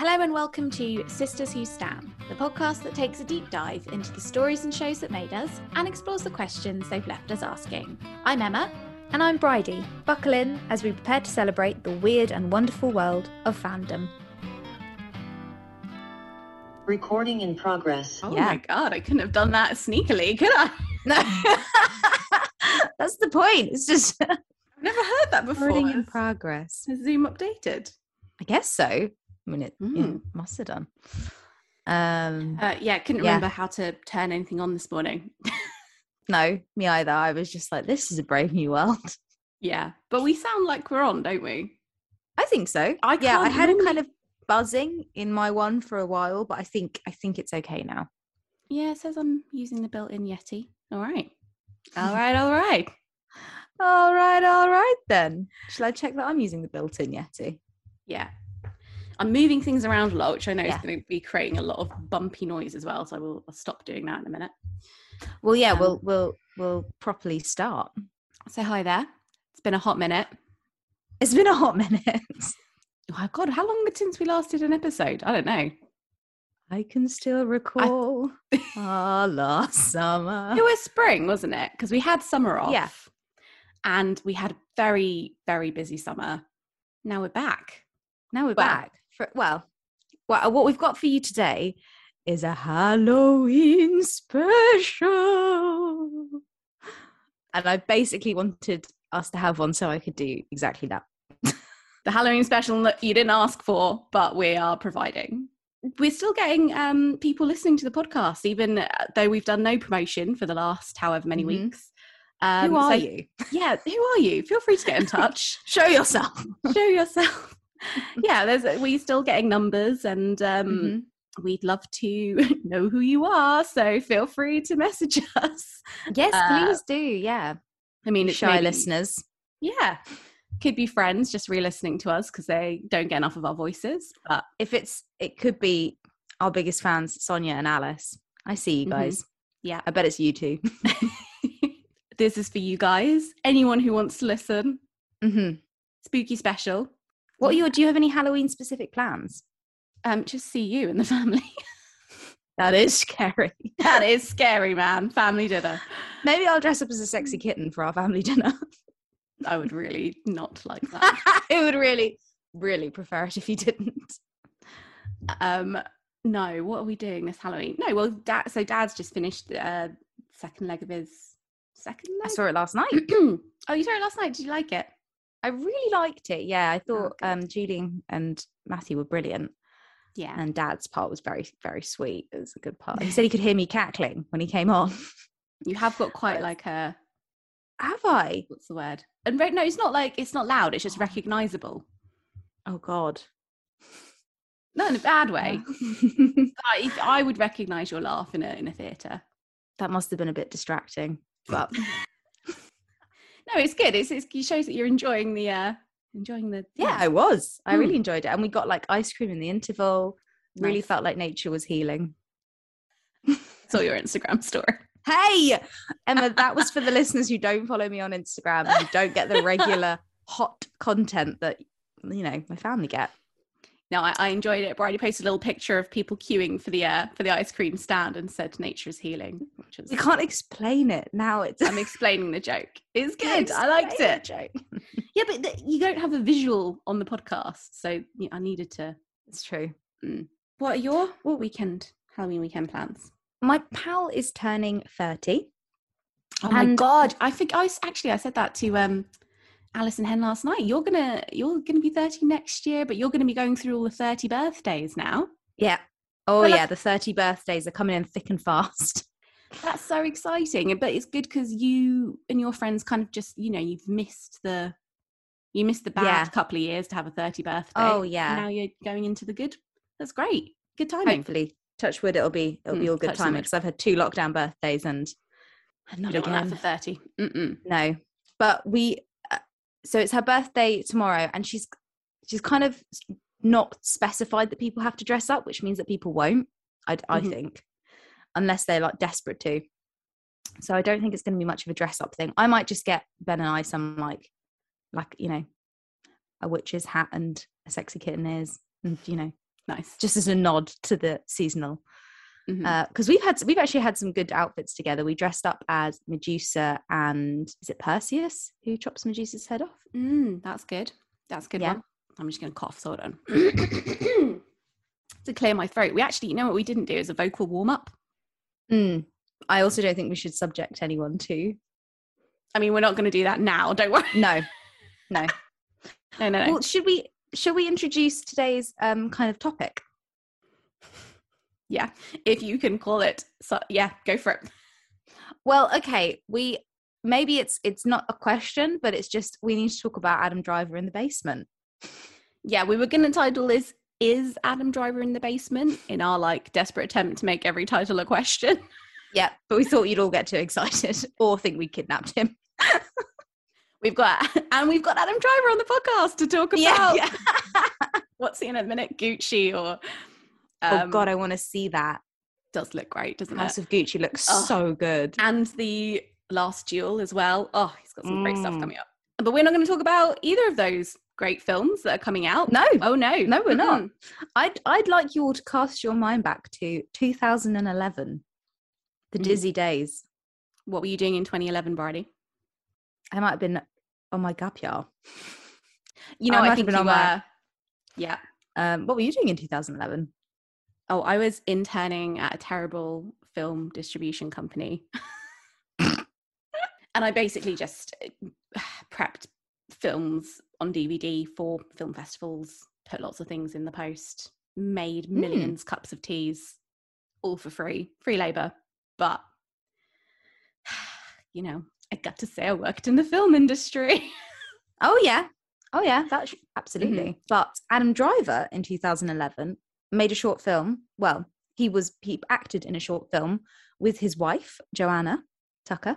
Hello and welcome to Sisters Who Stan, the podcast that takes a deep dive into the stories and shows that made us and explores the questions they've left us asking. I'm Emma. And I'm Bridie. Buckle in as we prepare to celebrate the weird and wonderful world of fandom. Recording in progress. Oh Yeah. my god, I couldn't have done that sneakily, could I? No. That's the point. It's just I've never heard that before. recording in progress. Has Zoom updated? I guess so. I mean, it, Mm. it must have done. Um, Uh, yeah, couldn't Yeah. remember how to turn anything on this morning. no, me either. I was just like, this is a brave new world. yeah, but we sound like we're on, don't we? I think so. I yeah, I had a kind of buzzing in my one for a while, but I think I think it's okay now. Yeah, it says I'm using the built-in Yeti. All right. All right, all right. All right, all right then. Shall I check that I'm using the built-in Yeti? Yeah. I'm moving things around a lot, which I know Yeah. is going to be creating a lot of bumpy noise as well. So I will I'll stop doing that in a minute. Well, yeah, Um, we'll we'll we'll properly start. So hi there. It's been a hot minute. It's been a hot minute. Oh my god, how long since we last did an episode? I don't know. I can still recall our last summer. It was spring, wasn't it? Because we had summer off. Yeah. And we had a very, very busy summer. Now we're back. Now we're Well- back. For, well, well, what we've got for you today is a Halloween special. And I basically wanted us to have one so I could do exactly that. The Halloween special that you didn't ask for, but we are providing. We're still getting um, people listening to the podcast, even uh, though we've done no promotion for the last however many Mhm. weeks. Um, Who are so- you? Yeah, who are you? Feel free to get in touch. Show yourself. Show yourself. yeah, there's we're still getting numbers, and um, Mhm. we'd love to know who you are. So feel free to message us. Yes, Uh, please do. Yeah. I mean, it's Shy maybe- listeners. Yeah, could be friends just re-listening to us because they don't get enough of our voices. But If it's, it could be our biggest fans, Sonia and Alice. I see you Mhm. guys. yeah, I bet it's you two. this is for you guys. Anyone who wants to listen, hmm spooky special. What are your? Do you have any Halloween specific plans? Um, just see you and the family. That is scary. that is scary, man. Family dinner. Maybe I'll dress up as a sexy kitten for our family dinner. I would really not like that. I would really, really prefer it if you didn't. um no what are we doing this halloween no well dad so dad's just finished the uh, second leg of his second I saw it last night. oh you saw it last night did you like it I really liked it. Yeah, I thought good. um, Julie and Matthew were brilliant, yeah and Dad's part was very, very sweet. It was a good part. He said he could hear me cackling when he came on. you have got quite like a Have I? what's the word and no it's not like it's not loud it's just recognizable Oh God. not in a bad way I, I would recognize your laugh in a in a theater that must have been a bit distracting, but no it's good it's, it's it shows that you're enjoying the uh enjoying the yeah, I was. I really Mm. enjoyed it, and we got like ice cream in the interval. Really felt like nature was healing. saw your instagram story Hey, Emma, that was for the listeners who don't follow me on Instagram and don't get the regular hot content that you know my family get. No, I, I enjoyed it. Bridie posted a little picture of people queuing for the uh, for the ice cream stand and said "Nature is healing," which was We can't explain it now. It's I'm explaining the joke. It's good. I liked it. joke. Yeah, but th- you don't have a visual on the podcast, so I needed to. It's true. What are your weekend Halloween weekend plans? My pal is turning thirty. Oh my god! I think I s- actually I said that to um Alison Hen last night. You're gonna you're gonna be 30 next year, but you're gonna be going through all the 30 birthdays now. Yeah. Oh But, like- yeah, the thirty birthdays are coming in thick and fast. That's so exciting. But it's good because you and your friends kind of just, you know, you've missed the you missed the bad Yeah. couple of years to have a 30 birthday. Oh, and yeah. Now you're going into the good. That's great. Good timing. Hopefully, touch wood, it'll be it'll be Mm, all good timing because I've had two lockdown birthdays and not again. for 30. Mm-mm. No, but we. So it's her birthday tomorrow, and she's she's kind of not specified that people have to dress up, which means that people won't. I I Mhm. think, unless they're like desperate to. So I don't think it's going to be much of a dress up thing. I might just get Ben and I some like, like you know, a witch's hat and a sexy kitten ears, and you know, Nice. just as a nod to the seasonal. Because we've had we've actually had some good outfits together. We dressed up as Medusa and is it Perseus who chops Medusa's head off? Mm, that's good. That's good Yeah. one. I'm just going to cough. So on. to clear my throat. We actually, you know what we didn't do is a vocal warm up. Mm. I also don't think we should subject anyone to. I mean, we're not going to do that now. Don't worry. No, no. No, no, no. Well, should we should we introduce today's um kind of topic? Yeah, if you can call it. So yeah, go for it. Well, okay, we maybe it's it's not a question, but it's just we need to talk about Adam Driver in the basement. Yeah, we were going to title this "Is Adam Driver in the Basement?" in our like desperate attempt to make every title a question. Yeah, but we thought you'd all get too excited or think we kidnapped him. We've got and we've got Adam Driver on the podcast to talk about Yeah, yeah. what's he in a minute, Gucci or. Oh um, God, I want to see that. does look great, doesn't House it? House of Gucci looks Oh. so good. and the last duel as well. Oh, he's got some great stuff Mm. coming up. But we're not going to talk about either of those great films that are coming out. No, Oh no, No, we're not. Mm-mm. I'd I'd like you all to cast your mind back to 2011, the Mhm. dizzy days. What were you doing in 2011, Bridie? I might have been on my gap year. You know, I I, might have think been you on were. my- Yeah. Um, what were you doing in 2011? Oh, I was interning at a terrible film distribution company. and I basically just uh, prepped films on DVD for film festivals, put lots of things in the post, made Hmm. millions cups of teas, all for free, free labor. But, you know, I got to say I worked in the film industry. Oh yeah, oh yeah, that's absolutely. But Adam Driver in 2011 made a short film. Well, he was he acted in a short film with his wife Joanne Tucker.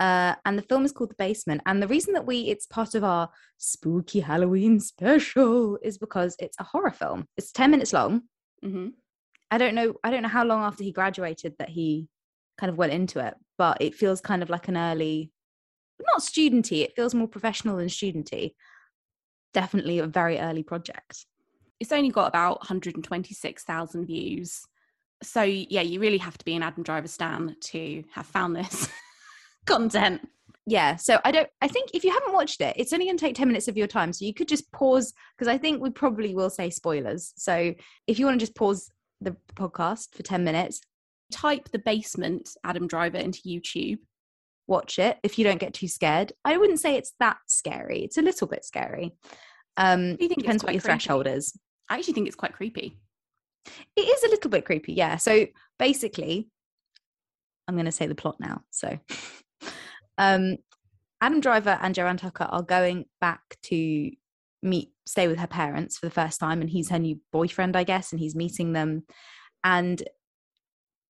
Uh, and the film is called The Basement. And the reason that we it's part of our spooky Halloween special is because it's a horror film. It's 10 minutes long. mm-hmm. I don't know I don't know how long after he graduated that he kind of went into it, but it feels kind of like an early not studenty, it feels more professional than studenty. Definitely a very early project. It's only got about 126,000 views. So yeah, you really have to be an Adam Driver stan to have found this content. Yeah, so I don't I think if you haven't watched it, it's only going to take 10 minutes of your time, so you could just pause because I think we probably will say spoilers. So if you want to just pause the podcast for 10 minutes, Type the basement Adam Driver into YouTube. watch it if you don't get too scared. I wouldn't say it's that scary. It's a little bit scary. Um You think depends what your creepy? threshold is. I actually think it's quite creepy. It is a little bit creepy, yeah. So basically, I'm going to say the plot now. So, um, Adam Driver and Joanne Tucker are going back to meet, stay with her parents for the first time, and he's her new boyfriend, I guess, and he's meeting them. And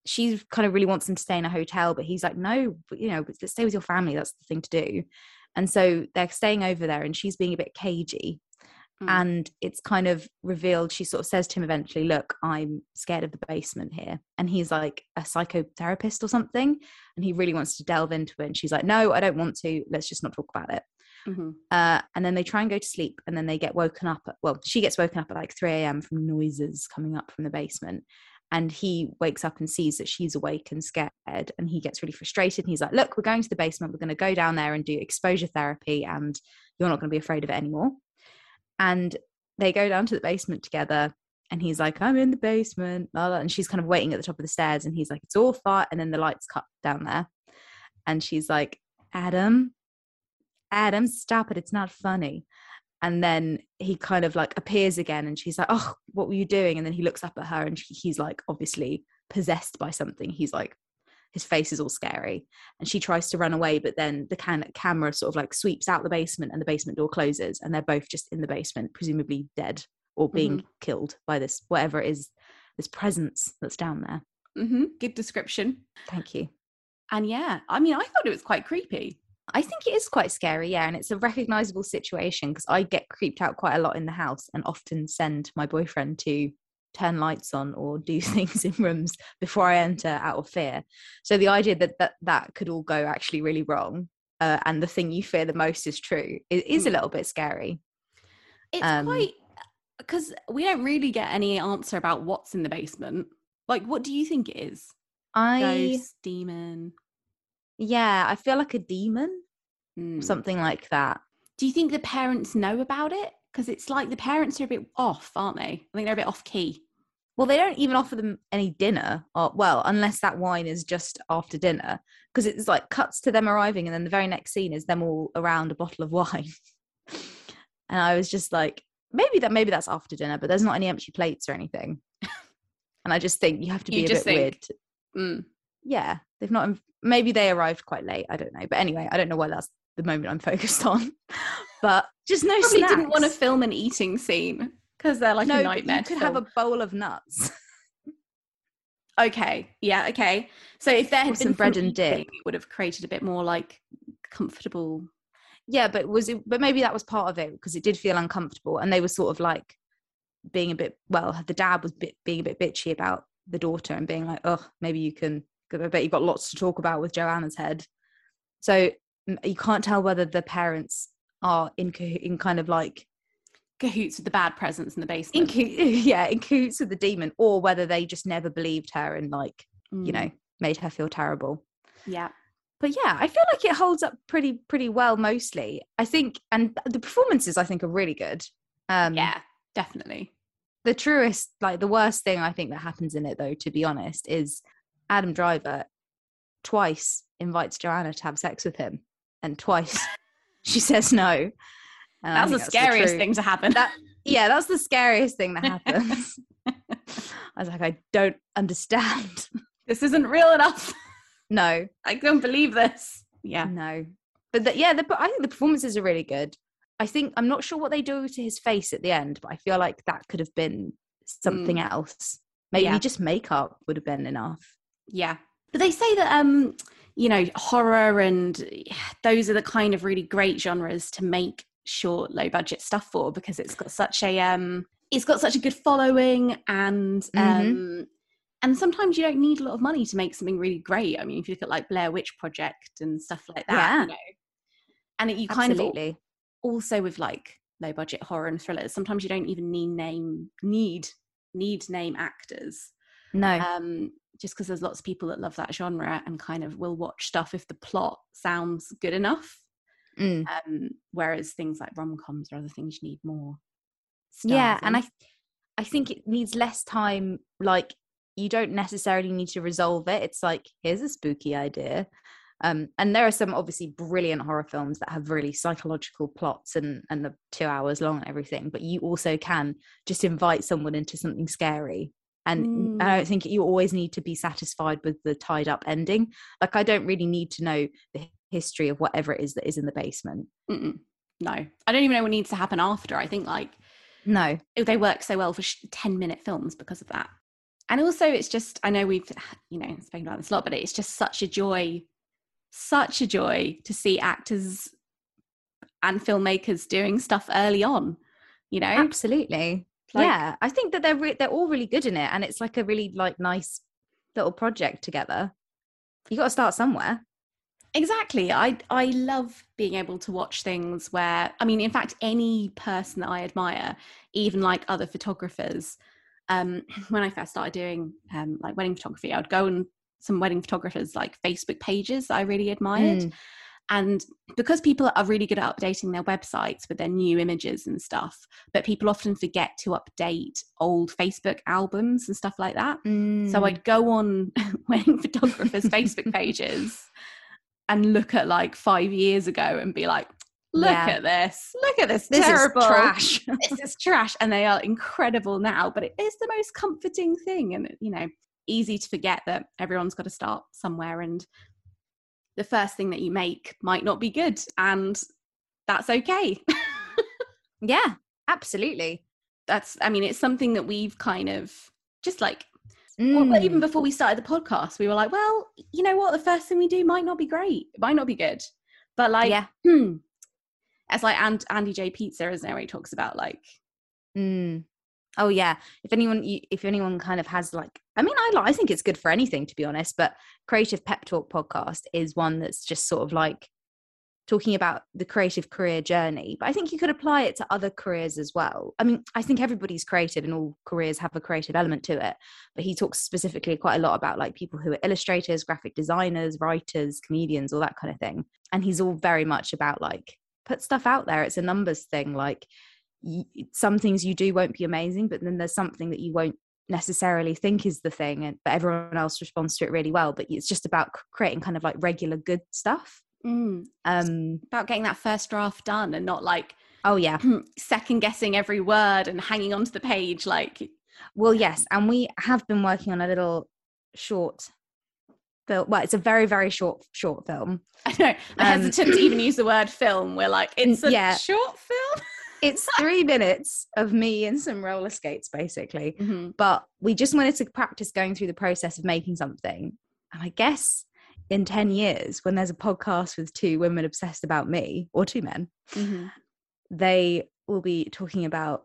she kind of really wants him to stay in a hotel, but he's like, no, you know, stay with your family. That's the thing to do. And so they're staying over there, and she's being a bit cagey Mm. and it's kind of revealed she sort of says to him eventually look i'm scared of the basement here. And he's like a psychotherapist or something and he really wants to delve into it and she's like no i don't want to. Let's just not talk about it. Mhm. uh, and then they try and go to sleep and then they get woken up at, well she gets woken up at like 3 a.m from noises coming up from the basement and he wakes up and sees that she's awake and scared and he gets really frustrated and he's like look we're going to the basement. We're going to go down there and do exposure therapy and you're not going to be afraid of it anymore and they go down to the basement together and he's like i'm in the basement la, la, and she's kind of waiting at the top of the stairs and he's like it's all fine and then the lights cut down there and she's like adam adam stop it it's not funny and then he kind of like appears again and she's like oh what were you doing? and then he looks up at her and he's like obviously possessed by something. He's like his face is all scary and she tries to run away but then the can- camera sort of like sweeps out the basement and the basement door closes and they're both just in the basement presumably dead or being killed by this whatever it is this presence that's down there Mhm. Good description. thank you And yeah, I mean, I thought it was quite creepy. I think it is quite scary, yeah, and it's a recognizable situation because I get creeped out quite a lot in the house and often send my boyfriend to turn lights on or do things in rooms before I enter out of fear. So the idea that that, that could all go actually really wrong uh, and the thing you fear the most is true it is a Mm. little bit scary. It's Um, quite because we don't really get any answer about what's in the basement. Like, what do you think it is? I Ghost, demon, yeah, I feel like a demon, Hmm. something like that. Do you think the parents know about it? Because it's like the parents are a bit off, aren't they? I think they're a bit off key. Well, they don't even offer them any dinner, or well, unless that wine is just after dinner, because it's like cuts to them arriving, and then the very next scene is them all around a bottle of wine. and I was just like, maybe that maybe that's after dinner, but there's not any empty plates or anything. and I just think you have to You be a just bit weird. think- Mm. Yeah, they've not. Maybe they arrived quite late. I don't know, but anyway, I don't know why that's the moment I'm focused on. but just no Probably snacks. didn't want to film an eating scene because they're like no, a nightmare. you could have a bowl of nuts. Okay, yeah, okay. So if there had Or been bread film and dip. it would have created a bit more like comfortable. yeah but was it but maybe that was part of it because it did feel uncomfortable and they were sort of like being a bit well the dad was bit, being a bit bitchy about the daughter and being like oh maybe you can." i bet you've got lots to talk about with joanna's head so you can't tell whether the parents are in in kind of like cahoots with the bad presence in the in basement. co- yeah in cahoots with the demon or whether they just never believed her and like you Mm, know made her feel terrible yeah. but yeah i feel like it holds up pretty pretty well mostly i think and the performances i think are really good um yeah, definitely. the truest like the worst thing i think that happens in it though to be honest is adam driver twice invites joanna to have sex with him and twice she says no And That's the scariest truth. thing to happen. that yeah that's the scariest thing that happens i was like i don't understand this isn't real enough. no I don't believe this. Yeah. No, but the, yeah, the, I think the performances are really good. I think I'm not sure what they do to his face at the end, but I feel like that could have been something else. Maybe Yeah. just makeup would have been enough. Yeah. But they say that um, you know, horror and those are the kind of really great genres to make short, low budget stuff for because it's got such a um it's got such a good following and um and sometimes you don't need a lot of money to make something really great. I mean, if you look at like Blair Witch Project and stuff like that, Yeah. you know. And it, you kind of also with like low budget horror and thrillers, sometimes you don't even need name need need name actors no. um, just because there's lots of people that love that genre and kind of will watch stuff if the plot sounds good enough. Mm. Um, whereas things like rom coms or other things you need more. Yeah, stars and. I I think it needs less time. Like you don't necessarily need to resolve it. It's like here's a spooky idea. Um, and there are some obviously brilliant horror films that have really psychological plots and and the two hours long and everything. But you also can just invite someone into something scary. And I Mm. don't think you always need to be satisfied with the tied up ending. Like I don't really need to know the history of whatever it is that is in the basement. Mm-mm. no, I don't even know what needs to happen after. I think like No, they work so well for sh- 10 minute films because of that. And also, it's just, I know we've, you know, spoken about this a lot, but it's just such a joy, such a joy to see actors and filmmakers doing stuff early on, you know? absolutely. Like- yeah, I think that they're re- they're all really good in it, and it's like a really like nice little project together. You got to start somewhere. Exactly. I I love being able to watch things where I mean, in fact, any person that I admire, even like other photographers, um, when I first started doing um, like wedding photography, I would go on some wedding photographers like Facebook pages that I really admired. Mm. And because people are really good at updating their websites with their new images and stuff, but people often forget to update old Facebook albums and stuff like that. So Mm. I'd go on wedding photographers' Facebook pages and look at like five years ago and be like, look Yeah. at this, look at this, this terrible is trash. this is trash. And they are incredible now, but it is the most comforting thing. And, you know, easy to forget that everyone's got to start somewhere and the first thing that you make might not be good. And that's okay. yeah, absolutely. that's, I mean, it's something that we've kind of just like Well, even Mm. before we started the podcast, we were like, well, you know what? The first thing we do might not be great. It might not be good. But like, yeah. hmm, as like and, Andy J. Pizza? Where he talks about like, Mm. Oh yeah. If anyone, if anyone kind of has like, I mean, I I think it's good for anything to be honest. But Creative Pep Talk podcast is one that's just sort of like talking about the creative career journey. But I think you could apply it to other careers as well. I mean, I think everybody's creative and all careers have a creative element to it. But he talks specifically quite a lot about like people who are illustrators, graphic designers, writers, comedians, all that kind of thing. And he's all very much about like put stuff out there. It's a numbers thing. Like some things you do won't be amazing, but then there's something that you won't necessarily think is the thing and but everyone else responds to it really well but it's just about creating kind of like regular good stuff Mm. um About getting that first draft done and not like oh yeah second guessing every word and hanging onto the page like well yes and we have been working on a little short film well it's a very very short short film I know I'm Um, hesitant to even use the word film. We're like, it's a yeah. short film. It's three minutes of me and some roller skates basically Mm-hmm. but we just wanted to practice going through the process of making something and i guess in 10 years when there's a podcast with two women obsessed about me or two men Mm-hmm. they will be talking about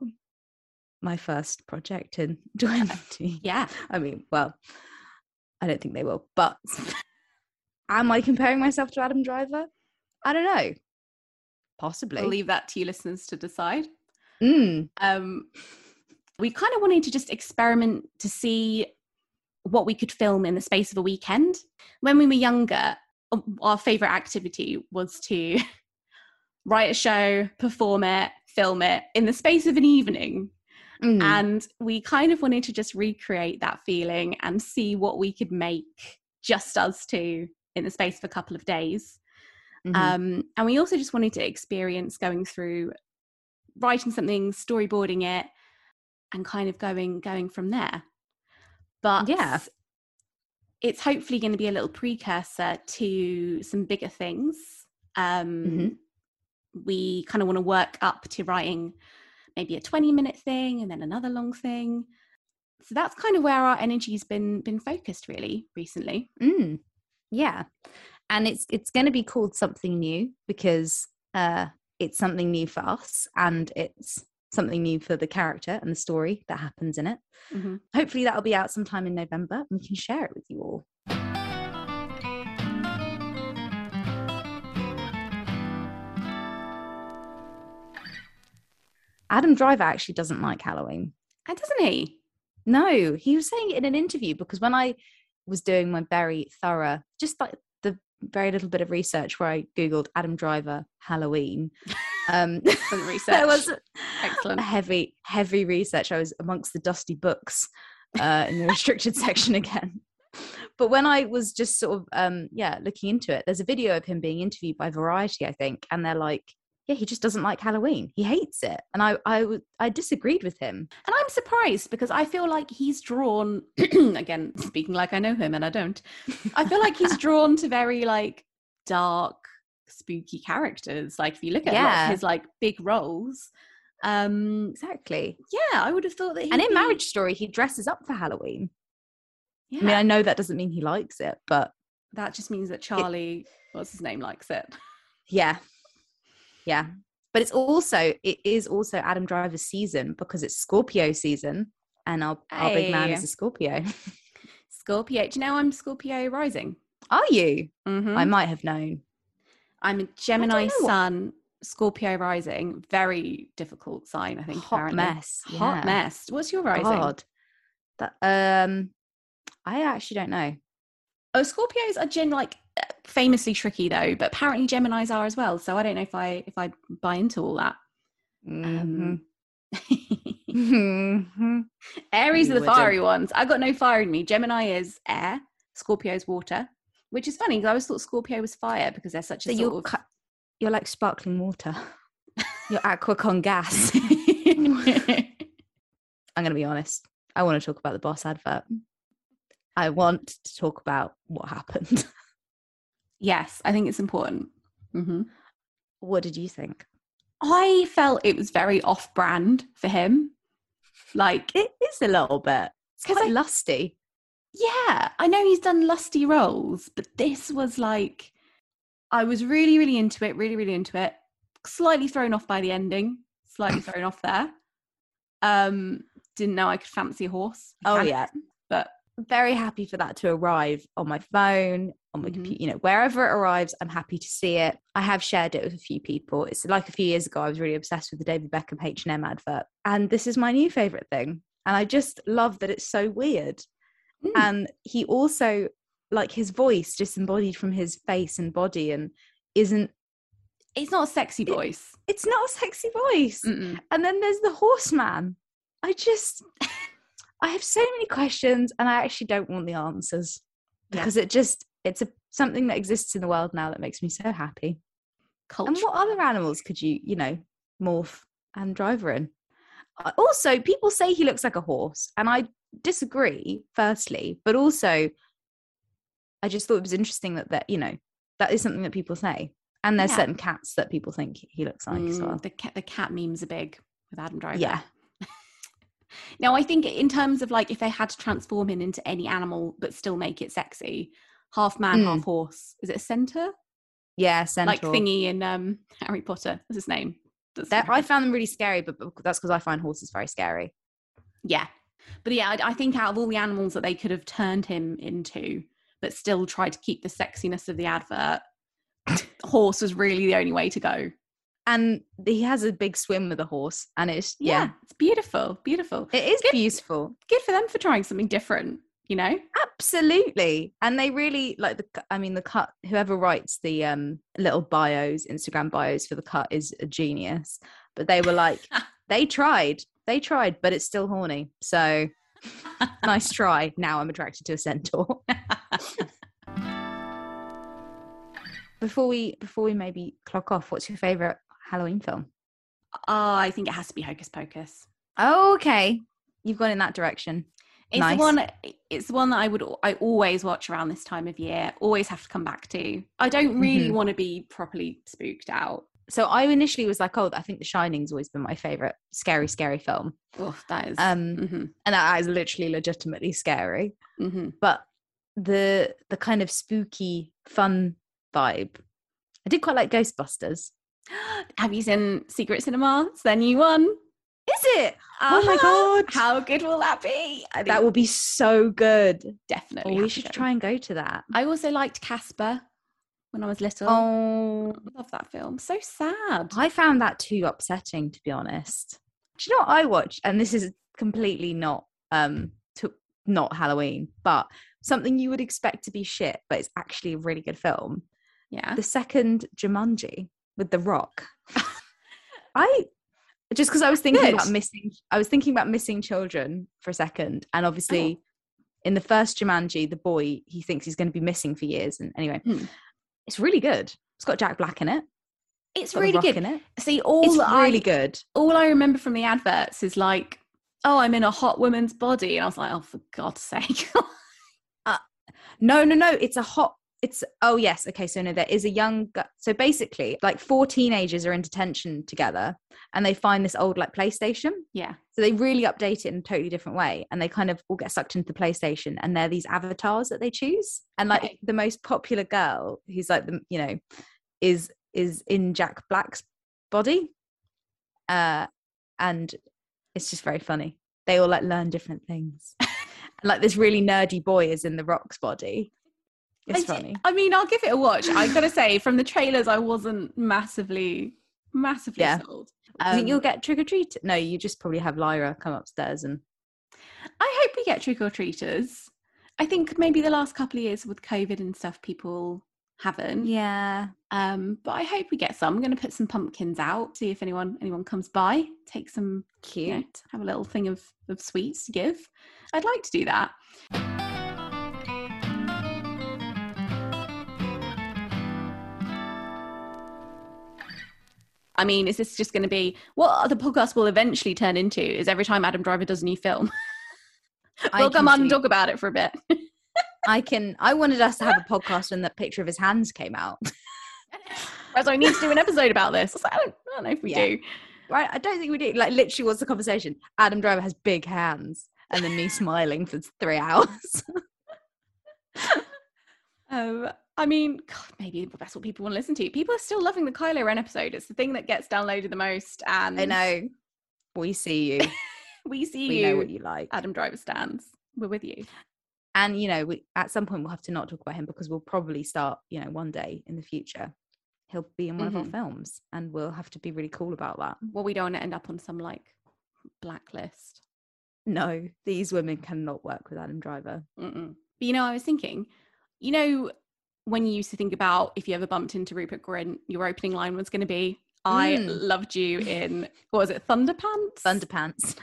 my first project in 20 Yeah. i mean well i don't think they will but am i comparing myself to adam driver i don't know possibly We'll leave that to you listeners to decide. Mm, Um, we kind of wanted to just experiment to see what we could film in the space of a weekend. When we were younger, our favorite activity was to write a show, perform it, film it in the space of an evening. mm. And we kind of wanted to just recreate that feeling and see what we could make just us two in the space of a couple of days. Mhm. Um, and we also just wanted to experience going through writing something, storyboarding it, and kind of going going from there. But Yeah. it's hopefully going to be a little precursor to some bigger things. Um, Mhm. We kind of want to work up to writing maybe a 20 minute thing and then another long thing. So that's kind of where our energy's been been focused really recently. Mm, yeah, and it's it's going to be called something new because uh, it's something new for us, and it's something new for the character and the story that happens in it. Mhm. Hopefully, that'll be out sometime in November, and we can share it with you all. Adam Driver actually doesn't like Halloween. And doesn't he? No, he was saying it in an interview because when I was doing my very thorough, just like very little bit of research where I googled Adam Driver Halloween, um, Some research. there was Excellent. a heavy, heavy research. I was amongst the dusty books uh, in the restricted section again. But when I was just sort of, um, yeah, looking into it, there's a video of him being interviewed by Variety, I think, and they're like, yeah, he just doesn't like Halloween. He hates it, and I, I, I disagreed with him. And I'm surprised because I feel like he's drawn again, speaking like I know him and I don't. I feel like he's drawn to very like dark, spooky characters. Like if you look at Yeah. his like big roles, um, Exactly. yeah, I would have thought that. And in be- Marriage Story, he dresses up for Halloween. yeah, I mean, I know that doesn't mean he likes it, but that just means that Charlie, what's his name, likes it. yeah, yeah. But it's also it is also Adam Driver's season because it's Scorpio season, and our our big man is a Scorpio. Scorpio. Do you know I'm Scorpio rising? Are you? Mm-hmm. I might have known. I'm a Gemini Sun, Scorpio rising. Very difficult sign, I think. Hot apparently. mess. Hot yeah. mess. What's your rising? God. That um, I actually don't know. Oh, Scorpios are gen like famously tricky though, but apparently Gemini's are as well. So I don't know if I if I buy into all that. Um, Mhm. Aries You are the fiery ones. I got no fire in me. Gemini is air. Scorpio's water, which is funny because I always thought Scorpio was fire because they're such a so you're of. cu- you're like sparkling water. You're aquacon gas. I'm going to be honest. I want to talk about the boss advert. I want to talk about what happened. Yes, I think it's important. hmm what did you think? I felt it was very off-brand for him. Like It is a little bit. It's quite I- lusty. yeah, I know he's done lusty roles, but this was like, I was really, really into it, really, really into it. Slightly thrown off by the ending, slightly thrown off there. Um, didn't know I could fancy a horse. Oh yeah. but very happy for that to arrive on my phone, on my Mhm. computer, you know, wherever it arrives, I'm happy to see it. I have shared it with a few people. It's like a few years ago, I was really obsessed with the David Beckham H&M advert. And this is my new favorite thing. And I just love that it's so weird. Mm. And he also, like his voice disembodied from his face and body and isn't, It's not a sexy It- voice. it's not a sexy voice. Mm-mm. And then there's the horseman. I just, I have so many questions and I actually don't want the answers Yeah. because it just, it's a something that exists in the world now that makes me so happy. Culture. And what other animals could you, you know, morph Adam Driver in? Uh, Also, people say he looks like a horse, and I disagree, firstly, but also, I just thought it was interesting that that you know that is something that people say, and there's Yeah. certain cats that people think he looks like as Mm, well. the cat the cat memes are big with Adam Driver. Yeah. Now I think in terms of like if they had to transform him into any animal but still make it sexy, half man, Mm. half horse. Is it a centaur? Yeah, centaur. Like thingy in um Harry Potter. What's his name? That- I found them really scary, but but that's because I find horses very scary. yeah. But yeah, I, I think out of all the animals that they could have turned him into, but still tried to keep the sexiness of the advert, horse was really the only way to go. And he has a big swim with a horse, and it's Yeah, yeah, it's beautiful, beautiful. it is Good. beautiful. Good for them for trying something different. You know, Absolutely. And they really like the I mean the cut whoever writes the um little bios, Instagram bios for the cut is a genius. But they were like they tried. They tried, but it's still horny. So nice try. Now I'm attracted to a centaur. before we before we maybe clock off, what's your favorite Halloween film? Oh, I think it has to be Hocus Pocus. Oh, okay. You've gone in that direction. It's Nice. the one. It's the one that I would. I always watch around this time of year. Always have to come back to. I don't really Mhm. want to be properly spooked out. So I initially was like, oh, I think The Shining's always been my favorite scary, scary film. Oh, that is. Um, mhm, and that is literally legitimately scary mhm. but the the kind of spooky fun vibe i did quite like ghostbusters Have you seen Secret Cinema? It's their new one. is it oh my Uh-huh. god How good will that be? I that will be so good definitely. oh, we should go. try and go to that I also liked Casper when I was little. oh I love that film. So sad. i found that too upsetting to be honest do you know what i watched and this is completely not um to not halloween but something you would expect to be shit but it's actually a really good film yeah. the second Jumanji with The Rock. I just because I was thinking about missing, I was thinking about missing children for a second, and obviously, in the first Jumanji, the boy he thinks he's going to be missing for years, and anyway, Hmm. it's really good. It's got Jack Black in it. It's really good. in it. See, all It's I, really good. all I remember from the adverts is like, oh, I'm in a hot woman's body. And I was like, oh, for God's sake. No, no, no. It's a hot. It's oh yes. Okay, so no, there is a young. gu- So basically, like four teenagers are in detention together, and they find this old like PlayStation. yeah. So they really update it in a totally different way, and they kind of all get sucked into the PlayStation, and they're these avatars that they choose. And like Okay. the most popular girl, who's like the you know, is is in Jack Black's body, uh, and it's just very funny. They all like learn different things. and, like this really nerdy boy is in the Rock's body. It's I funny. I mean, I'll give it a watch. I gotta say, from the trailers, I wasn't massively, massively Yeah. sold. Do you think you'll Um, get trick or treat? No, you just probably have Lyra come upstairs and I hope we get trick or treaters. I think maybe the last couple of years with COVID and stuff, people haven't. yeah. Um, but I hope we get some. I'm going to put some pumpkins out, see if anyone anyone comes by, take some, Cute. you know, have a little thing of of sweets to give. I'd like to do that. I mean, is this just going to be what the podcast will eventually turn into? Is every time Adam Driver does a new film, we'll come on and talk about it for a bit. I can. I wanted us to have a podcast when that picture of his hands came out. Whereas I need to do an episode about this. I, like, I, don't, I don't know if we Yeah. do. Right? I don't think we do. Like literally, what's the conversation? Adam Driver has big hands, and then me smiling for three hours. Um, I mean, God, maybe that's what people want to listen to. People are still loving the Kylo Ren episode. It's the thing that gets downloaded the most. And I know. We see you. we see we you. We know what you like. Adam Driver stands. We're with you. And you know, we, at some point we'll have to not talk about him because we'll probably start, you know, one day in the future. He'll be in one of our Mhm. films, and we'll have to be really cool about that. Well, we don't want to end up on some like blacklist. No, these women cannot work with Adam Driver. Mm-mm. But you know, I was thinking, you know, when you used to think about if you ever bumped into Rupert Grint, your opening line was going to be, "I Mm. loved you in what was it, Thunderpants?" Thunderpants.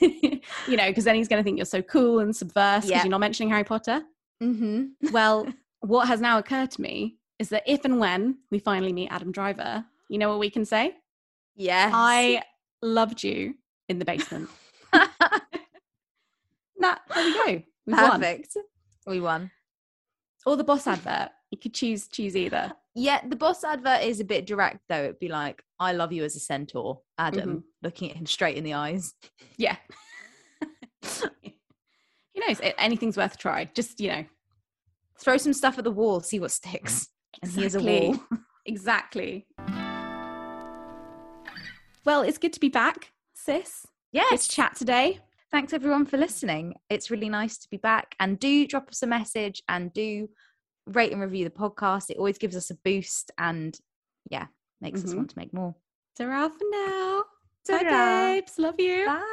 you know, because then he's going to think you're so cool and subversive because Yeah. you're not mentioning Harry Potter. mm-hmm. Well, what has now occurred to me is that if and when we finally meet Adam Driver, you know what we can say? Yes. I loved you in the basement. that there we go. We've won. Perfect. We won. Or the boss advert. You could choose choose either. Yeah, the boss advert is a bit direct though. It'd be like, I love you as a centaur, Adam, mm-hmm. looking at him straight in the eyes. Yeah. Who knows? Anything's worth a try. Just you know. Throw some stuff at the wall, see what sticks. And here's a Exactly. wall. Exactly. Well, it's good to be back, sis. Good Yes. to chat today. Thanks everyone for listening. It's really nice to be back. And do drop us a message and do rate and review the podcast. It always gives us a boost and yeah, makes us Mhm. want to make more. Ta-ra for now. Bye, Ta-ra. babes. Love you. Bye.